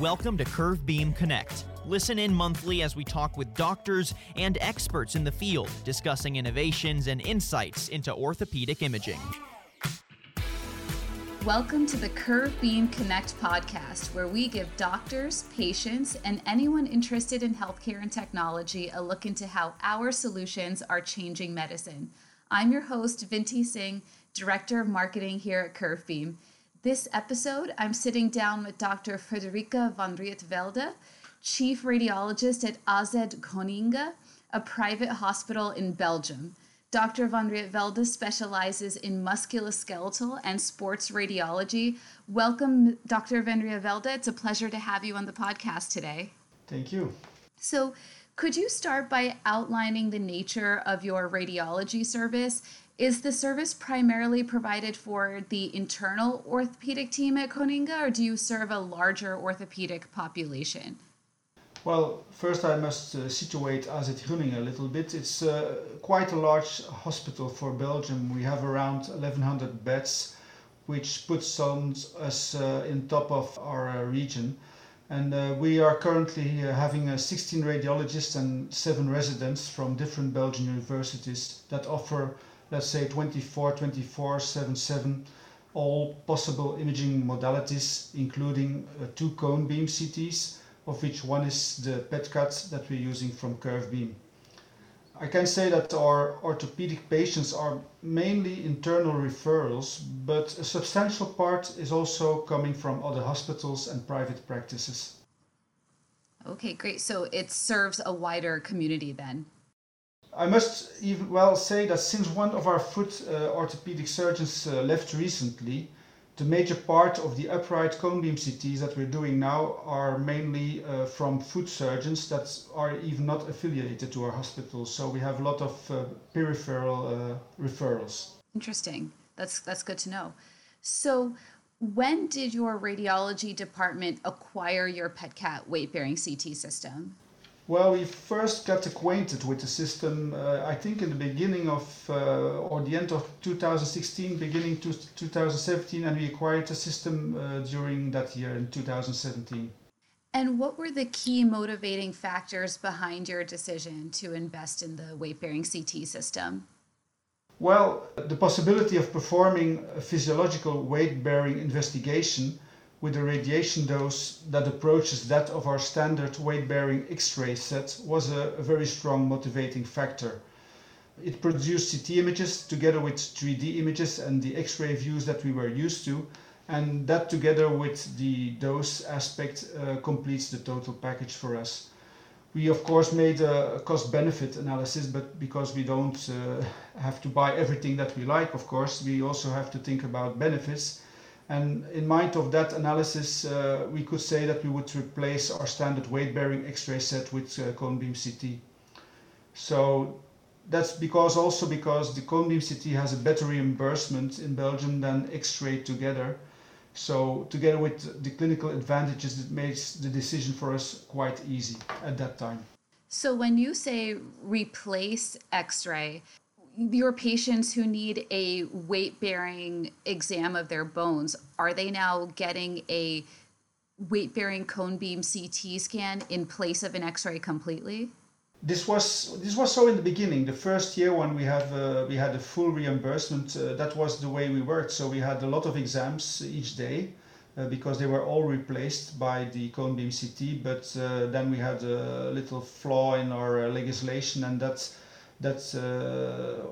Welcome to Curvebeam Connect. Listen in monthly as we talk with doctors and experts in the field discussing innovations and insights into orthopedic imaging. Welcome to the Curvebeam Connect podcast, where we give doctors, patients, and anyone interested in healthcare and technology a look into how our solutions are changing medicine. I'm your host, Vinti Singh, Director of Marketing here at Curvebeam. This episode, I'm sitting down with Dr. Frederik Vanrietvelde, Chief Radiologist at AZ Groeninge, a private hospital in Belgium. Dr. Vanrietvelde specializes in musculoskeletal and sports radiology. Welcome, Dr. van Rietvelde. It's a pleasure to have you on the podcast today. Thank you. So, could you start by outlining the nature of your radiology service is the service primarily provided for the internal orthopedic team at Groeninge, or do you serve a larger orthopedic population? Well, first I must uh, situate AZ Groeninge a little bit. It's uh, quite a large hospital for Belgium. We have around 1100 beds, which puts us uh, in top of our uh, region. And uh, we are currently uh, having 16 radiologists and 7 residents from different Belgian universities that offer let's say 24, 24, 7, 7, all possible imaging modalities, including uh, two cone beam CTs, of which one is the pedCAT that we're using from Curvebeam. I can say that our orthopedic patients are mainly internal referrals, but a substantial part is also coming from other hospitals and private practices. Okay, great. So it serves a wider community then. I must even well say that since one of our foot uh, orthopedic surgeons uh, left recently, the major part of the upright cone beam CTs that we're doing now are mainly uh, from foot surgeons that are even not affiliated to our hospital. So we have a lot of uh, peripheral uh, referrals. Interesting. That's that's good to know. So when did your radiology department acquire your pedCAT weight bearing CT system? Well, we first got acquainted with the system, uh, I think, in the beginning of, uh, or the end of 2016, beginning to 2017, and we acquired the system uh, during that year in 2017. And what were the key motivating factors behind your decision to invest in the weight bearing CT system? Well, the possibility of performing a physiological weight bearing investigation with a radiation dose that approaches that of our standard weight-bearing X-ray set was a, very strong motivating factor. It produced CT images together with 3D images and the X-ray views that we were used to, and that together with the dose aspect uh, completes the total package for us. We of course made a cost-benefit analysis, but because we don't uh, have to buy everything that we like, of course, we also have to think about benefits and in mind of that analysis, uh, we could say that we would replace our standard weight-bearing X-ray set with uh, cone beam CT. So that's because also because the cone beam CT has a better reimbursement in Belgium than X-ray together. So together with the clinical advantages, it makes the decision for us quite easy at that time. So when you say replace X-ray, your patients who need a weight bearing exam of their bones, are they now getting a weight bearing cone beam CT scan in place of an x ray completely? This was this was so in the beginning. The first year when we have uh, we had a full reimbursement, uh, that was the way we worked. So we had a lot of exams each day uh, because they were all replaced by the cone beam CT. But uh, then we had a little flaw in our uh, legislation, and that's that uh,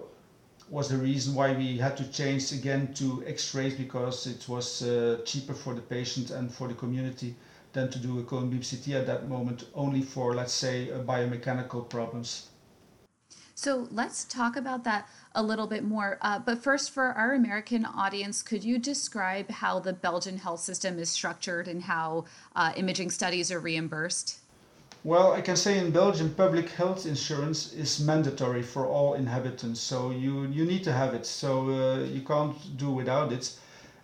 was the reason why we had to change again to x-rays because it was uh, cheaper for the patient and for the community than to do a cone beam CT at that moment only for let's say uh, biomechanical problems. So let's talk about that a little bit more. Uh, but first, for our American audience, could you describe how the Belgian health system is structured and how uh, imaging studies are reimbursed? Well, I can say in Belgium, public health insurance is mandatory for all inhabitants. So you, you need to have it. So uh, you can't do without it.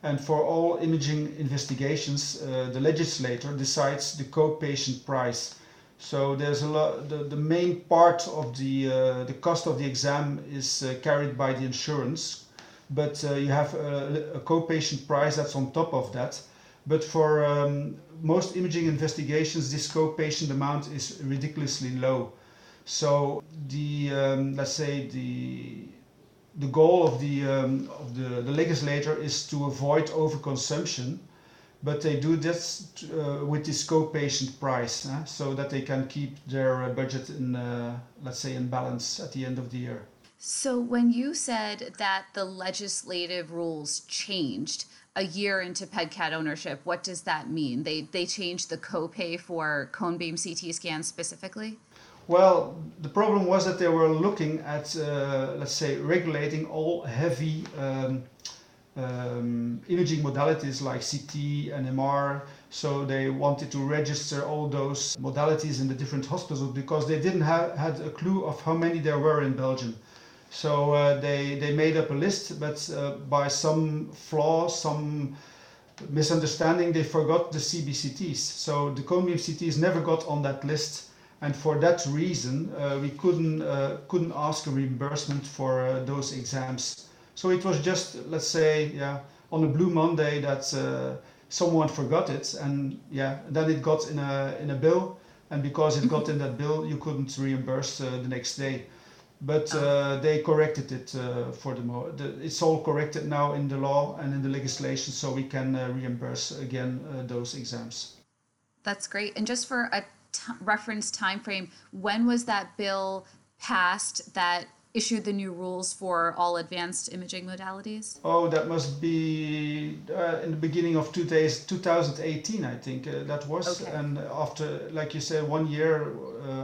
And for all imaging investigations, uh, the legislator decides the co-patient price. So there's a lot. The, the main part of the uh, the cost of the exam is uh, carried by the insurance, but uh, you have a, a co-patient price that's on top of that But for um, most imaging investigations, this co-patient amount is ridiculously low. So the um, let's say the the goal of the um, of the, the legislator is to avoid overconsumption, but they do this uh, with this co-patient price, uh, so that they can keep their uh, budget in uh, let's say in balance at the end of the year. So when you said that the legislative rules changed, a year into PEDCAT ownership, what does that mean? They they changed the copay for cone beam CT scans specifically? Well, the problem was that they were looking at, uh, let's say, regulating all heavy um, um, imaging modalities like CT and MR. So they wanted to register all those modalities in the different hospitals because they didn't have had a clue of how many there were in Belgium. So uh, they, they made up a list, but uh, by some flaw, some misunderstanding, they forgot the CBCTs. So the beam CTs never got on that list. And for that reason, uh, we couldn't, uh, couldn't ask a reimbursement for uh, those exams. So it was just, let's say, yeah, on a blue Monday that uh, someone forgot it. And yeah, then it got in a, in a bill. And because it got in that bill, you couldn't reimburse the next day but uh, they corrected it uh, for the, mo- the, it's all corrected now in the law and in the legislation so we can uh, reimburse again uh, those exams. That's great. And just for a t- reference time frame when was that bill passed that issued the new rules for all advanced imaging modalities? Oh that must be uh, in the beginning of two days, 2018 i think uh, that was. Okay. and after like you said one year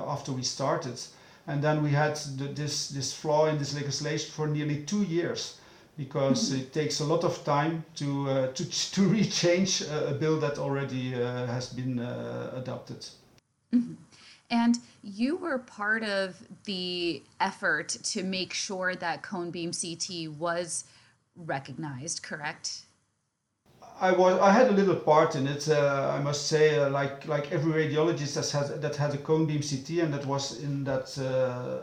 after we started and then we had the, this this flaw in this legislation for nearly two years because mm-hmm. it takes a lot of time to uh, to to rechange a, a bill that already uh, has been uh, adopted. Mm-hmm. And you were part of the effort to make sure that cone beam CT was recognized, correct? I was I had a little part in it. Uh, I must say, uh, like like every radiologist that had that had a cone beam CT and that was in that uh,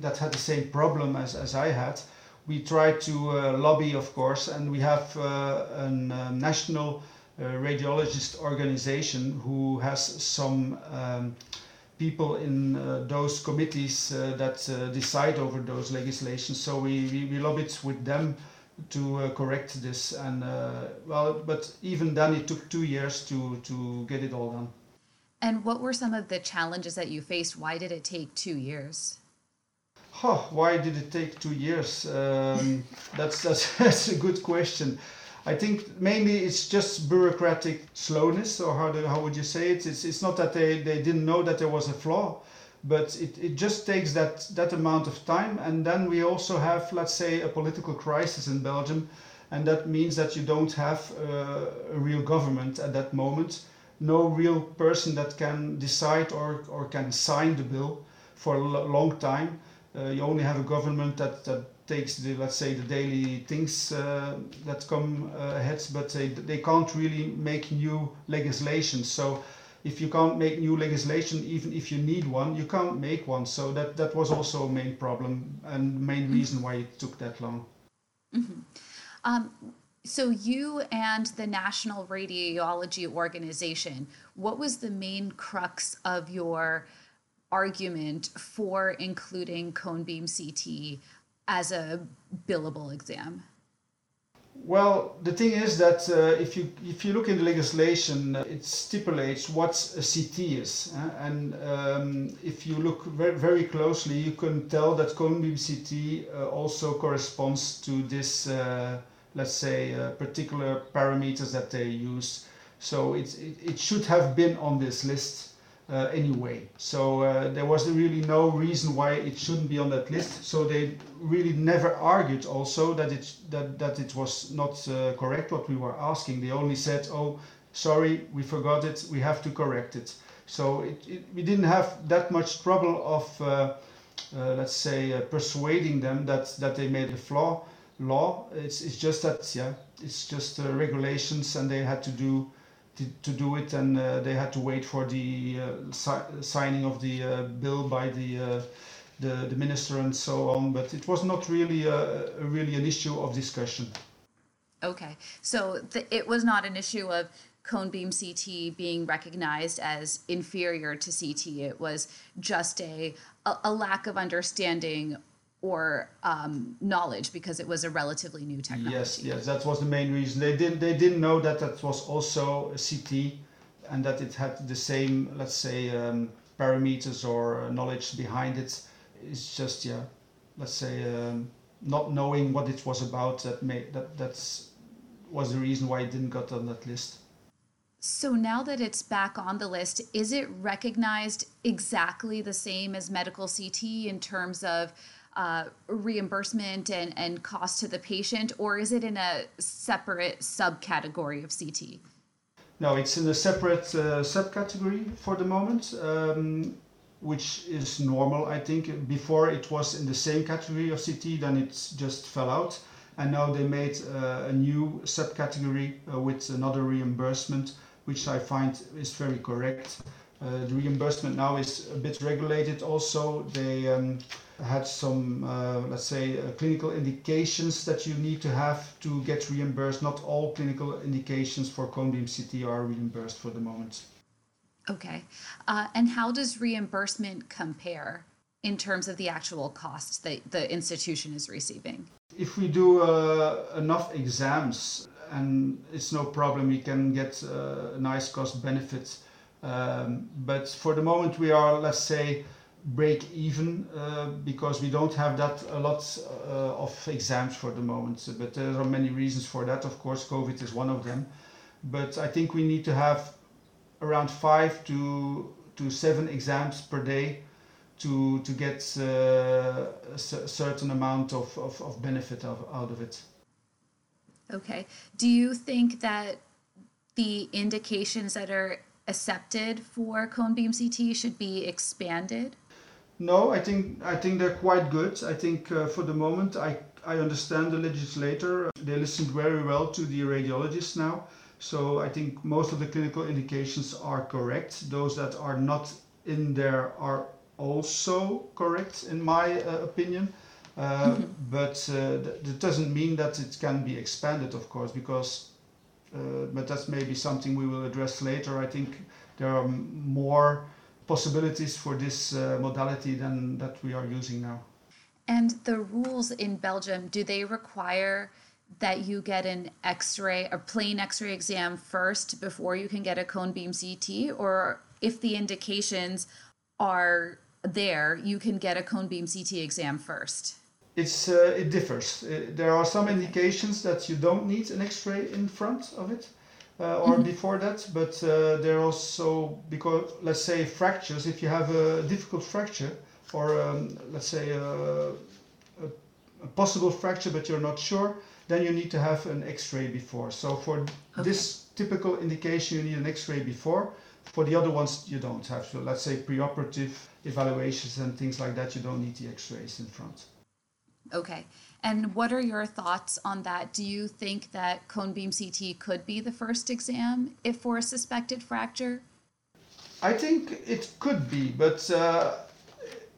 that had the same problem as, as I had. We tried to uh, lobby, of course, and we have uh, a um, national uh, radiologist organization who has some. Um, people in those committees that decide over those legislations. So we, we, we lobbied with them to uh, correct this and uh, well but even then it took two years to to get it all done. And what were some of the challenges that you faced? Why did it take two years? Huh, why did it take two years? Um, that's, that's that's a good question. I think mainly it's just bureaucratic slowness, or how, do, how would you say it? It's, it's not that they, they didn't know that there was a flaw, but it, it just takes that that amount of time. And then we also have let's say a political crisis in belgium. And that means that you don't have uh, a real government at that moment. No real person that can decide or, or can sign the bill for a long time. Uh, you only have a government that, that takes the let's say the daily things uh, that come uh, ahead but they, they can't really make new legislation. So if you can't make new legislation, even if you need one, you can't make one. So that, that was also a main problem and main mm-hmm. reason why it took that long. Mm-hmm. Um, so you and the National Radiology Organization, what was the main crux of your argument for including cone beam CT as a billable exam? Well, the thing is that uh, if you if you look in the legislation, uh, it stipulates what a CT is, uh, and um, if you look very, very closely, you can tell that cone beam CT uh, also corresponds to this, uh, let's say, uh, particular parameters that they use. So it, it, it should have been on this list uh, anyway. So uh, there was really no reason why it shouldn't be on that list. So they really never argued also that it that that it was not uh, correct what we were asking. They only said, "Oh, sorry, we forgot it. We have to correct it." So it, it, we didn't have that much trouble of, uh, uh, let's say, uh, persuading them that that they made a flaw law. It's it's just that yeah, it's just regulations, and they had to do to, do it, and uh, they had to wait for the uh, si- signing of the uh, bill by the, the, the minister and so on. But it was not really a, really an issue of discussion. Okay, so it was not an issue of cone beam CT being recognized as inferior to CT. It was just a, a lack of understanding or um, knowledge because it was a relatively new technology. Yes, yes, that was the main reason. They didn't they didn't know that that was also a CT and that it had the same, let's say, um, parameters or knowledge behind it. It's just yeah, let's say um, not knowing what it was about that made that that's was the reason why it didn't got on that list. So now that it's back on the list, is it recognized exactly the same as medical CT in terms of uh, reimbursement and, and cost to the patient, or is it in a separate subcategory of CT? No, it's in a separate uh, subcategory for the moment, um, which is normal, I think. Before it was in the same category of CT, then it just fell out. And now they made uh, a new subcategory uh, with another reimbursement, which I find is very correct. Uh, the reimbursement now is a bit regulated also. They um, had some, uh, let's say, uh, clinical indications that you need to have to get reimbursed. Not all clinical indications for cone beam CT are reimbursed for the moment. Okay. Uh, and how does reimbursement compare in terms of the actual costs that the institution is receiving? If we do uh, enough exams, and it's no problem, we can get uh, a nice cost benefit. Um, but for the moment, we are, let's say, break even uh, because we don't have that a lot uh, of exams for the moment. But there are many reasons for that. Of course, COVID is one of them. But I think we need to have around five to to seven exams per day to to get uh, a certain amount of, of, of benefit of, out of it. Okay. Do you think that the indications that are accepted for cone beam CT should be expanded? No, I think I think they're quite good. I think uh, for the moment, I I understand the legislator. They listened very well to the radiologists now. So I think most of the clinical indications are correct. Those that are not in there are also correct, in my uh, opinion. Uh, mm-hmm. But uh, th- that doesn't mean that it can be expanded, of course, because. Uh, but that's maybe something we will address later. I think there are more possibilities for this uh, modality than that we are using now. And the rules in Belgium, do they require that you get an x-ray a plain x-ray exam first before you can get a cone beam CT or if the indications are there, you can get a cone beam CT exam first? It's uh, it differs. Uh, there are some indications that you don't need an x-ray in front of it uh, or mm-hmm. before that, but uh, there are also because let's say fractures. If you have a difficult fracture or um, let's say a, a, a, possible fracture, but you're not sure, then you need to have an X-ray before. So for okay. this typical indication, you need an X-ray before. For the other ones, you don't have. So let's say preoperative evaluations and things like that, you don't need the X-rays in front. Okay. And what are your thoughts on that? Do you think that cone beam CT could be the first exam if for a suspected fracture? I think it could be, but uh,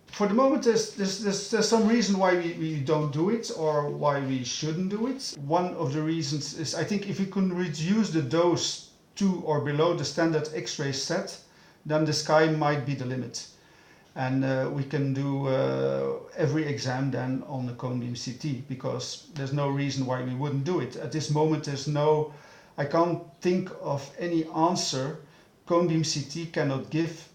for the moment, there's, there's, there's, there's some reason why we, we don't do it or why we shouldn't do it. One of the reasons is I think if we can reduce the dose to or below the standard X ray set, then the sky might be the limit and uh, we can do uh, every exam then on the cone beam CT because there's no reason why we wouldn't do it. At this moment, there's no, I can't think of any answer cone beam CT cannot give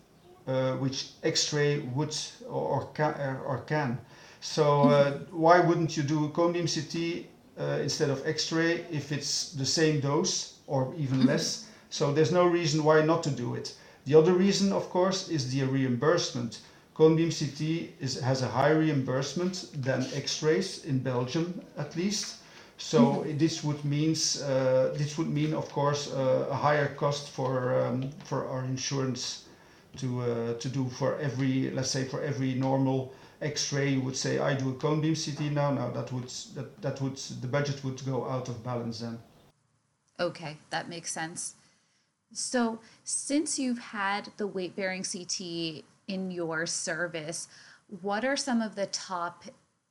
uh, which X-ray would or, or, can, or can. So uh, why wouldn't you do cone beam CT uh, instead of X-ray if it's the same dose or even less? So there's no reason why not to do it. The other reason, of course, is the reimbursement. Cone beam CT is, has a higher reimbursement than X-rays in Belgium, at least. So mm-hmm. this would means uh, this would mean, of course, uh, a higher cost for um, for our insurance to uh, to do for every let's say for every normal X-ray. You would say I do a cone beam CT now. Now that would that that would the budget would go out of balance then. Okay, that makes sense. So, since you've had the weight bearing CT in your service, what are some of the top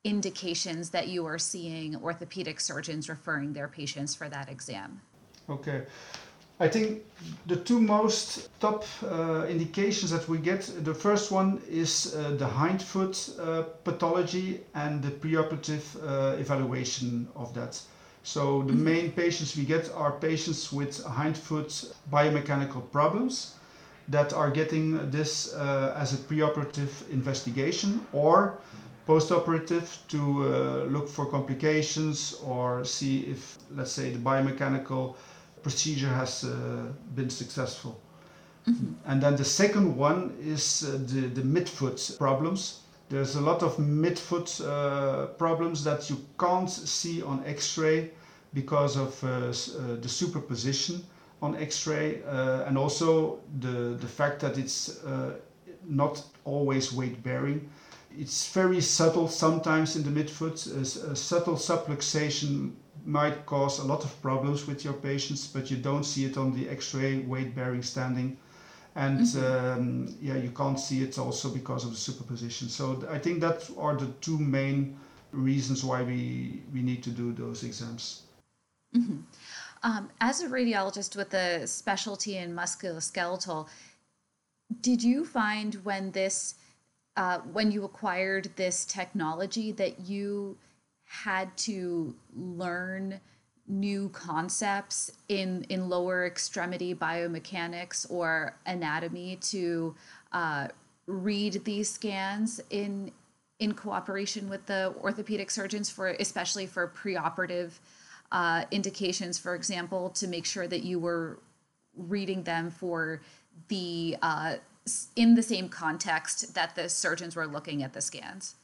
indications that you are seeing orthopedic surgeons referring their patients for that exam? Okay. I think the two most top uh, indications that we get the first one is uh, the hindfoot uh, pathology and the preoperative uh, evaluation of that. So, the main patients we get are patients with hindfoot biomechanical problems that are getting this uh, as a preoperative investigation or postoperative to uh, look for complications or see if, let's say, the biomechanical procedure has uh, been successful. Mm-hmm. And then the second one is uh, the, the midfoot problems. There's a lot of midfoot uh, problems that you can't see on X-ray because of uh, uh, the superposition on X-ray uh, and also the the fact that it's not always weight bearing. It's very subtle sometimes in the midfoot. A, a subtle subluxation might cause a lot of problems with your patients, but you don't see it on the X-ray weight bearing standing. And mm-hmm. um, yeah, you can't see it also because of the superposition. So I think that are the two main reasons why we we need to do those exams. Mm-hmm. Um, as a radiologist with a specialty in musculoskeletal, did you find when this uh, when you acquired this technology that you had to learn new concepts in in lower extremity biomechanics or anatomy to uh, read these scans in in cooperation with the orthopedic surgeons for especially for preoperative uh, indications for example to make sure that you were reading them for the uh, in the same context that the surgeons were looking at the scans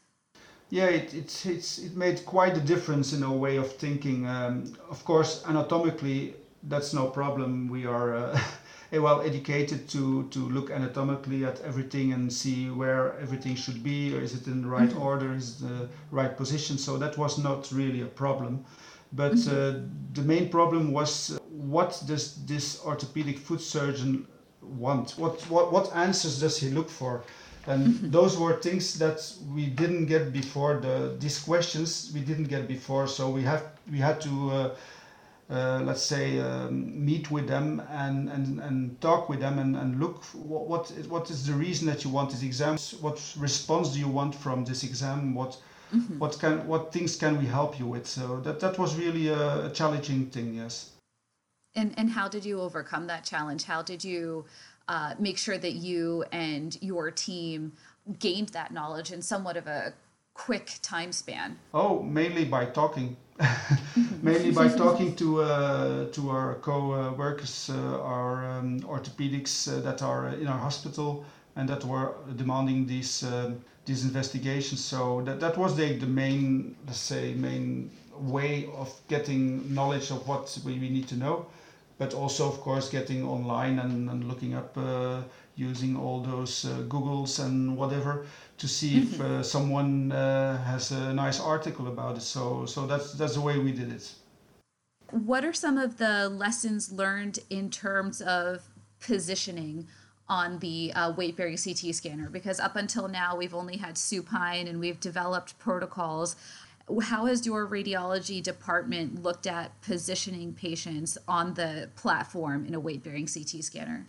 yeah, it, it's, it's, it made quite a difference in our way of thinking. Um, of course, anatomically, that's no problem. We are uh, well educated to, to look anatomically at everything and see where everything should be, or is it in the right mm-hmm. order, is the right position. So that was not really a problem. But mm-hmm. uh, the main problem was uh, what does this orthopedic foot surgeon want? What, what, what answers does he look for? And those were things that we didn't get before the these questions we didn't get before. So we have we had to uh, uh, let's say um, meet with them and, and, and talk with them and, and look what, what is, what is the reason that you want this exam? What response do you want from this exam? What mm-hmm. what can what things can we help you with? So that that was really a, a challenging thing yes. And and how did you overcome that challenge? How did you uh, make sure that you and your team gained that knowledge in somewhat of a quick time span? Oh, mainly by talking. mainly by talking to uh, to our co-workers, uh, our um, orthopedics uh, that are in our hospital and that were demanding these um, these investigations. So that that was the, the main, let's say, main way of getting knowledge of what we, we need to know but also of course getting online and, and looking up uh, using all those uh, googles and whatever to see if uh, someone uh, has a nice article about it. So so that's that's the way we did it. What are some of the lessons learned in terms of positioning on the uh, weight bearing CT scanner? Because up until now we've only had supine and we've developed protocols how has your radiology department looked at positioning patients on the platform in a weight bearing CT scanner?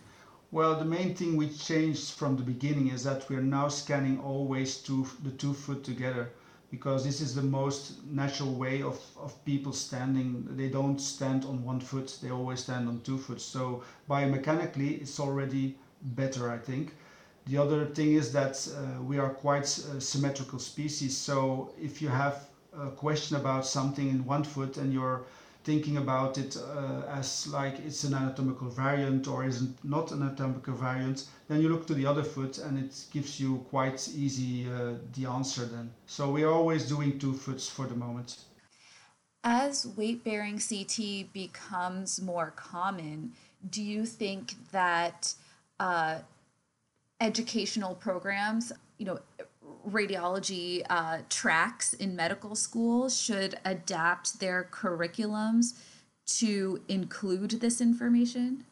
Well, the main thing we changed from the beginning is that we're now scanning always two, the two foot together because this is the most natural way of, of people standing. They don't stand on one foot, they always stand on two foot. So biomechanically, it's already better, I think. The other thing is that uh, we are quite a symmetrical species. So if you have a question about something in one foot and you're thinking about it uh, as like it's an anatomical variant or isn't not an anatomical variant, then you look to the other foot and it gives you quite easy uh, the answer then. So we are always doing two foots for the moment. As weight bearing CT becomes more common, do you think that uh, educational programs, you know, radiology uh, tracks in medical school should adapt their curriculums to include this information?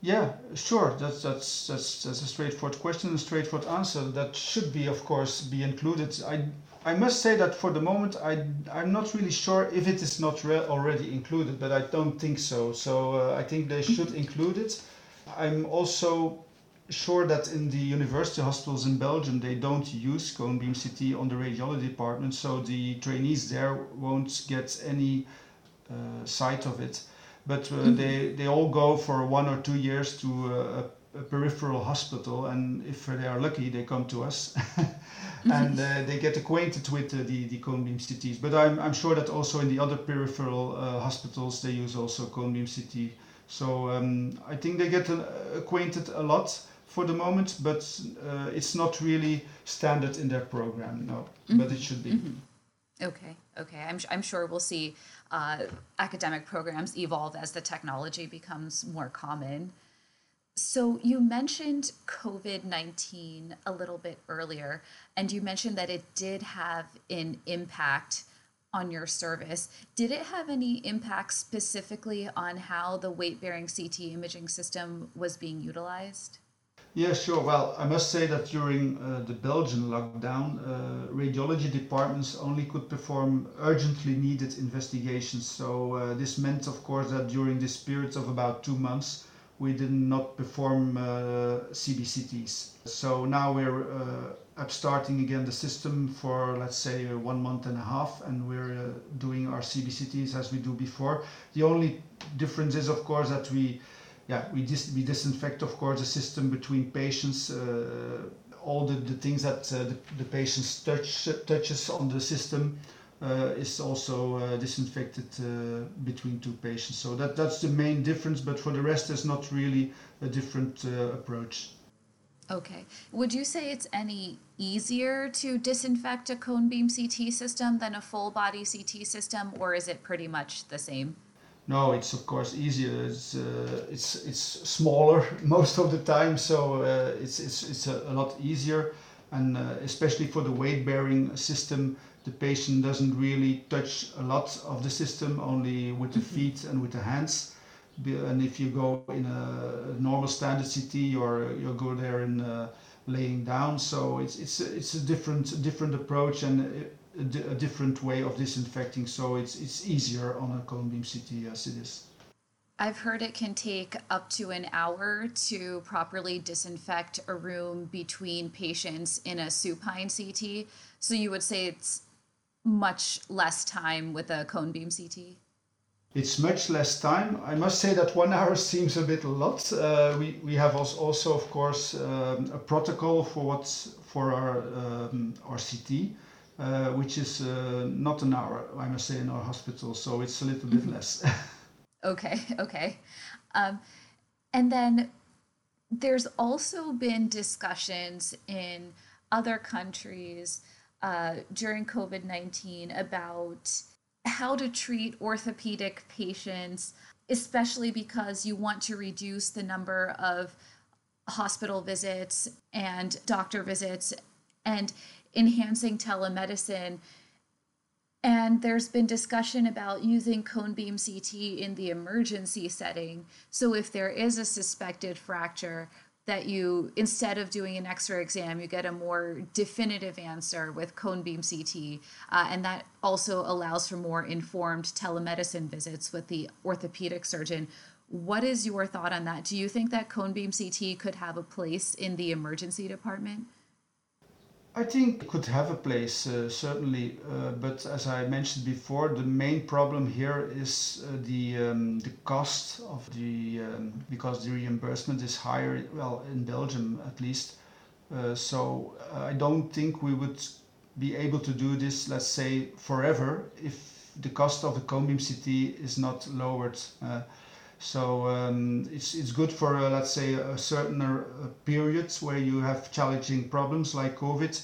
Yeah, sure. That's that's that's, that's a straightforward question, a straightforward answer. That should be, of course, be included. I I must say that for the moment, I, I'm not really sure if it is not re- already included, but I don't think so. So uh, I think they should include it. I'm also sure that in the university hospitals in Belgium, they don't use cone beam CT on the radiology department, so the trainees there won't get any uh, sight of it. But uh, mm-hmm. they, they all go for one or two years to uh, a, a, peripheral hospital, and if they are lucky, they come to us. and uh, they get acquainted with uh, the, the cone beam CTs. But I'm, I'm sure that also in the other peripheral uh, hospitals they use also cone beam CT. So um, I think they get acquainted a lot for the moment, but uh, it's not really standard in their program, no, mm-hmm. but it should be. Mm-hmm. Okay, okay. I'm, I'm sure we'll see uh, academic programs evolve as the technology becomes more common. So, you mentioned COVID 19 a little bit earlier, and you mentioned that it did have an impact on your service. Did it have any impact specifically on how the weight bearing CT imaging system was being utilized? Yeah, sure. Well, I must say that during uh, the Belgian lockdown, uh, radiology departments only could perform urgently needed investigations. So uh, this meant, of course, that during this period of about two months, we did not perform uh, CBCTs. So now we're uh, upstarting again the system for, let's say, one month and a half, and we're uh, doing our CBCTs as we do before. The only difference is, of course, that we yeah, we dis- we disinfect, of course, the system between patients. Uh, all the, the things that uh, the, the patients touch touches on the system uh, is also uh, disinfected uh, between two patients. So that that's the main difference. But for the rest, there's not really a different uh, approach. Okay. Would you say it's any easier to disinfect a cone beam CT system than a full body CT system, or is it pretty much the same? No, it's of course easier. It's uh, it's it's smaller most of the time, so uh, it's it's it's a, a, lot easier, and uh, especially for the weight bearing system, the patient doesn't really touch a lot of the system, only with the mm-hmm. feet and with the hands. And if you go in a normal standard CT, or you go there in uh, laying down, so it's it's it's a different different approach and a, different way of disinfecting, so it's it's easier on a cone beam CT as it is. I've heard it can take up to an hour to properly disinfect a room between patients in a supine CT. So you would say it's much less time with a cone beam CT? It's much less time. I must say that one hour seems a bit a lot. Uh, we, we have also, of course, um, a protocol for what's for our um, our CT. Uh, which is uh, not an hour, I must say, in our hospital. So it's a little bit mm-hmm. less. okay, okay. Um, and then there's also been discussions in other countries uh, during COVID 19 about how to treat orthopedic patients, especially because you want to reduce the number of hospital visits and doctor visits. And enhancing telemedicine. And there's been discussion about using cone beam CT in the emergency setting. So if there is a suspected fracture, that you instead of doing an x-ray exam you get a more definitive answer with cone beam ct uh, and that also allows for more informed telemedicine visits with the orthopedic surgeon what is your thought on that do you think that cone beam ct could have a place in the emergency department I think it could have a place, uh, certainly, uh, but as I mentioned before, the main problem here is uh, the um, the cost of the um, because the reimbursement is higher. Well, in Belgium at least, uh, so uh, I don't think we would be able to do this. Let's say forever if the cost of the cone beam CT is not lowered. So um, it's, it's good for, uh, let's say, a certain uh, periods where you have challenging problems like COVID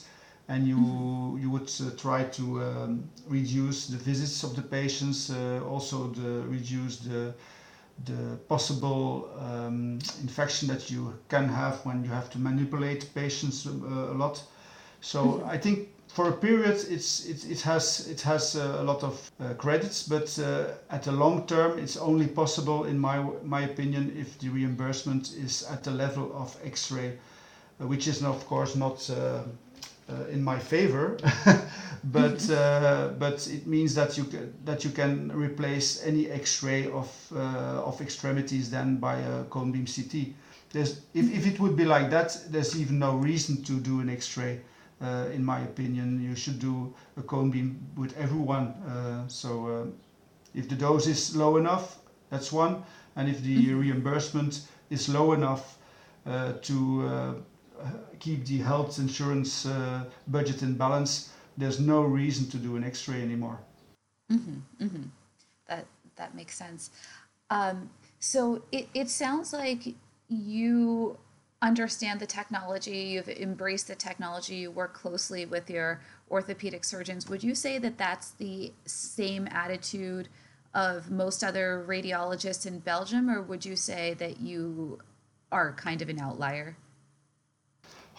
and you, mm-hmm. you would uh, try to um, reduce the visits of the patients, uh, also the, reduce the, the possible um, infection that you can have when you have to manipulate patients uh, a lot. So mm-hmm. I think for a period it's it, it has it has uh, a lot of uh, credits but uh, at the long term it's only possible in my my opinion if the reimbursement is at the level of x-ray uh, which is of course not uh, uh, in my favor, but uh, but it means that you can, that you can replace any X-ray of uh, of extremities then by a cone beam CT. There's, if, if it would be like that, there's even no reason to do an X-ray. Uh, in my opinion, you should do a cone beam with everyone. Uh, so uh, if the dose is low enough, that's one, and if the mm-hmm. reimbursement is low enough to keep the health insurance uh, budget in balance, there's no reason to do an X-ray anymore. Mm-hmm, mm-hmm. That that makes sense. Um, so it, it sounds like you understand the technology, you've embraced the technology, you work closely with your orthopedic surgeons. Would you say that that's the same attitude of most other radiologists in Belgium, or would you say that you are kind of an outlier?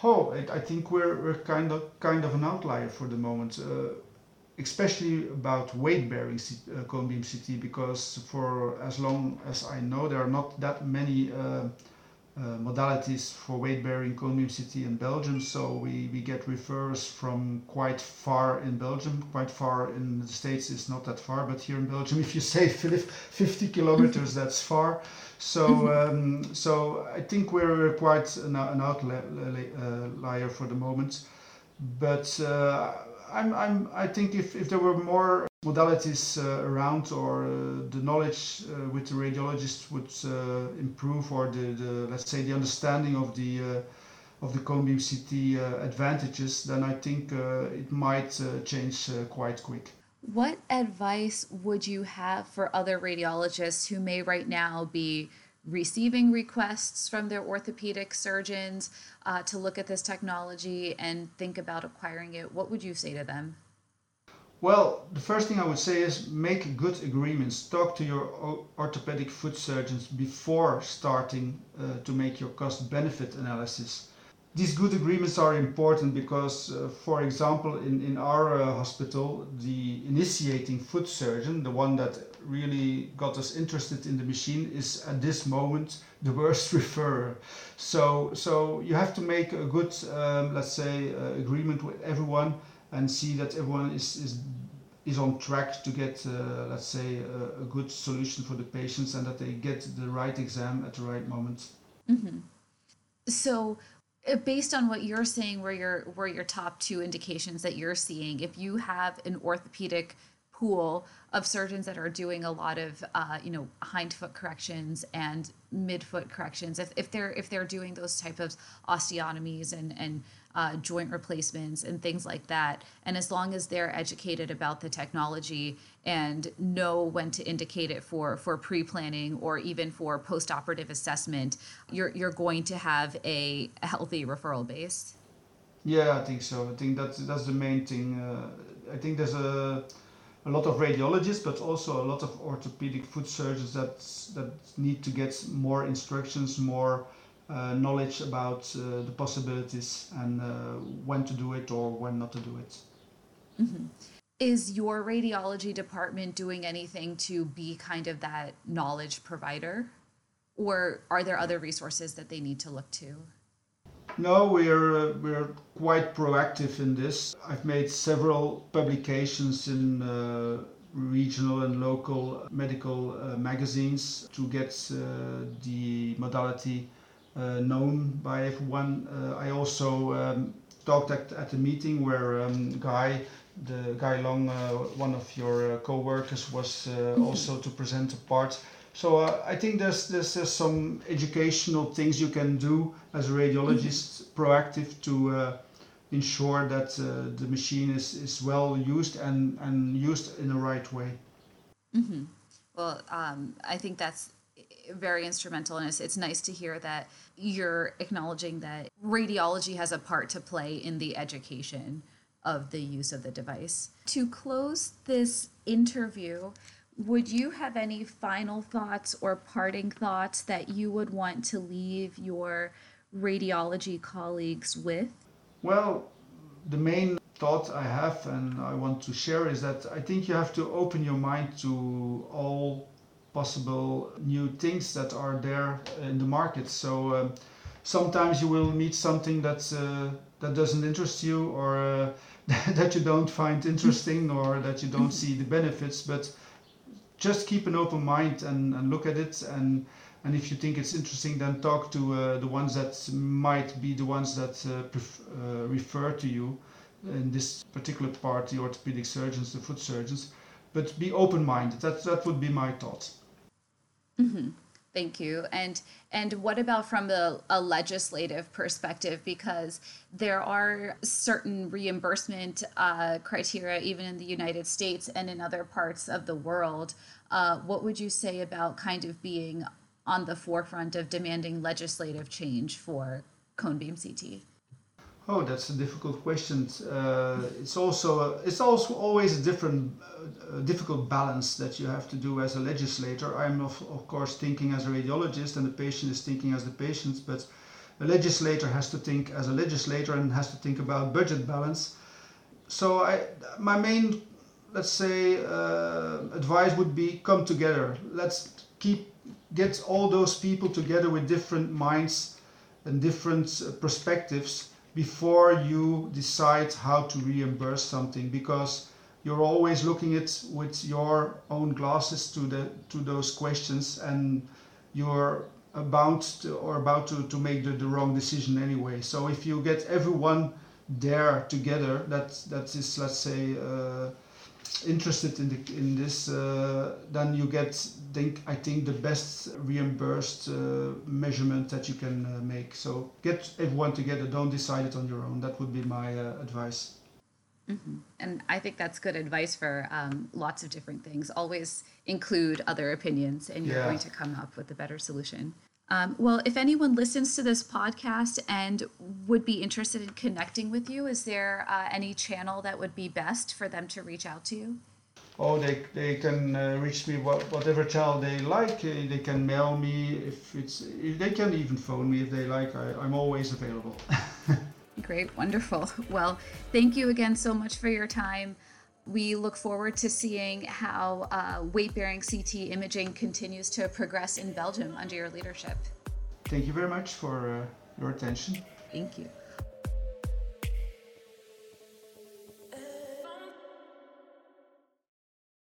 Oh, I think we're, we're kind of kind of an outlier for the moment, uh, especially about weight bearing uh, cone beam CT because for as long as I know there are not that many uh, modalities for weight-bearing community in Belgium. So we, we get referrals from quite far in Belgium. Quite far in the States it's not that far, but here in Belgium, if you say 50 kilometers, that's far. So um, so I think we're quite an, an outlier for the moment. But uh, I'm, I'm, I think if, if there were more modalities uh, around or uh, the knowledge uh, with the radiologist would uh, improve or the, the, let's say the understanding of the uh, of the cone beam CT uh, advantages, then I think it might change quite quick. What advice would you have for other radiologists who may right now be receiving requests from their orthopedic surgeons to look at this technology and think about acquiring it? What would you say to them? Well, the first thing I would say is make good agreements. Talk to your orthopedic foot surgeons before starting uh, to make your cost benefit analysis. These good agreements are important because, uh, for example, in, in our uh, hospital, the initiating foot surgeon, the one that really got us interested in the machine, is at this moment the worst referrer. So, so you have to make a good, um, let's say, uh, agreement with everyone and see that everyone is is is on track to get, uh, let's say, a, a, good solution for the patients and that they get the right exam at the right moment. Mm-hmm. So, uh, based on what you're saying, where your where your top two indications that you're seeing, if you have an orthopedic pool of surgeons that are doing a lot of uh, you know hind foot corrections and midfoot corrections if, if they're if they're doing those type of osteotomies and and uh, joint replacements and things like that. And as long as they're educated about the technology and know when to indicate it for for pre-planning or even for post-operative assessment you're you're going to have a, healthy referral base. Yeah i think so. I think that's that's the main thing. Uh, i think there's a a lot of radiologists, but also a lot of orthopedic foot surgeons that that need to get more instructions, more knowledge about uh, the possibilities and uh, when to do it or when not to do it. Mm-hmm. Is your radiology department doing anything to be kind of that knowledge provider, or are there other resources that they need to look to? No, we're uh, we're quite proactive in this. I've made several publications in uh, regional and local medical uh, magazines to get uh, the modality uh, known by everyone. Uh, I also um, talked at, at a meeting where um, Guy, the Guy Long, one of your co-workers, was mm-hmm. also to present a part so uh, I think there's, there's, there's some educational things you can do as a radiologist, mm-hmm. proactive to uh, ensure that uh, the machine is, is well used and, and used in the right way. Mm-hmm. Well, um, I think that's very instrumental, and it's, it's nice to hear that you're acknowledging that radiology has a part to play in the education of the use of the device. To close this interview, would you have any final thoughts or parting thoughts that you would want to leave your radiology colleagues with? Well, the main thought I have and I want to share is that I think you have to open your mind to all possible new things that are there in the market. So, um, sometimes you will meet something that's uh, that doesn't interest you or uh, that you don't find interesting or that you don't see the benefits but just keep an open mind and, and look at it. And and if you think it's interesting then talk to uh, the ones that might be the ones that uh, uh, refer to you in this particular part the orthopedic surgeons the foot surgeons. But be open-minded. That that would be my thought mm-hmm. Thank you. And and what about from a, a, legislative perspective? Because there are certain reimbursement uh, criteria, even in the United States and in other parts of the world. Uh, what would you say about kind of being on the forefront of demanding legislative change for cone beam CT? Oh, that's a difficult question. Uh, it's also it's also always a different, uh, difficult balance that you have to do as a legislator. I'm of, of course thinking as a radiologist, and the patient is thinking as the patient. But a legislator has to think as a legislator and has to think about budget balance. So I, my main, let's say, uh, advice would be come together. Let's keep get all those people together with different minds and different uh, perspectives before you decide how to reimburse something because you're always looking at with your own glasses to the to those questions and you're about to, or about to, to make the, the wrong decision anyway. So if you get everyone there together that that is let's say uh, interested in the in this, uh, then you get think I think the best reimbursed uh, measurement that you can uh, make. So get everyone together. Don't decide it on your own. That would be my uh, advice. Mm-hmm. And I think that's good advice for um, lots of different things. Always include other opinions, and you're yeah. going to come up with a better solution. Um, well, if anyone listens to this podcast and would be interested in connecting with you, is there uh, any channel that would be best for them to reach out to you? Oh, they, they can uh, reach me what, whatever channel they like. Uh, they can mail me if it's. If they can even phone me if they like. I, I'm always available. Great, wonderful. Well, thank you again so much for your time we look forward to seeing how uh, weight bearing CT imaging continues to progress in Belgium under your leadership. Thank you very much for uh, your attention. Thank you.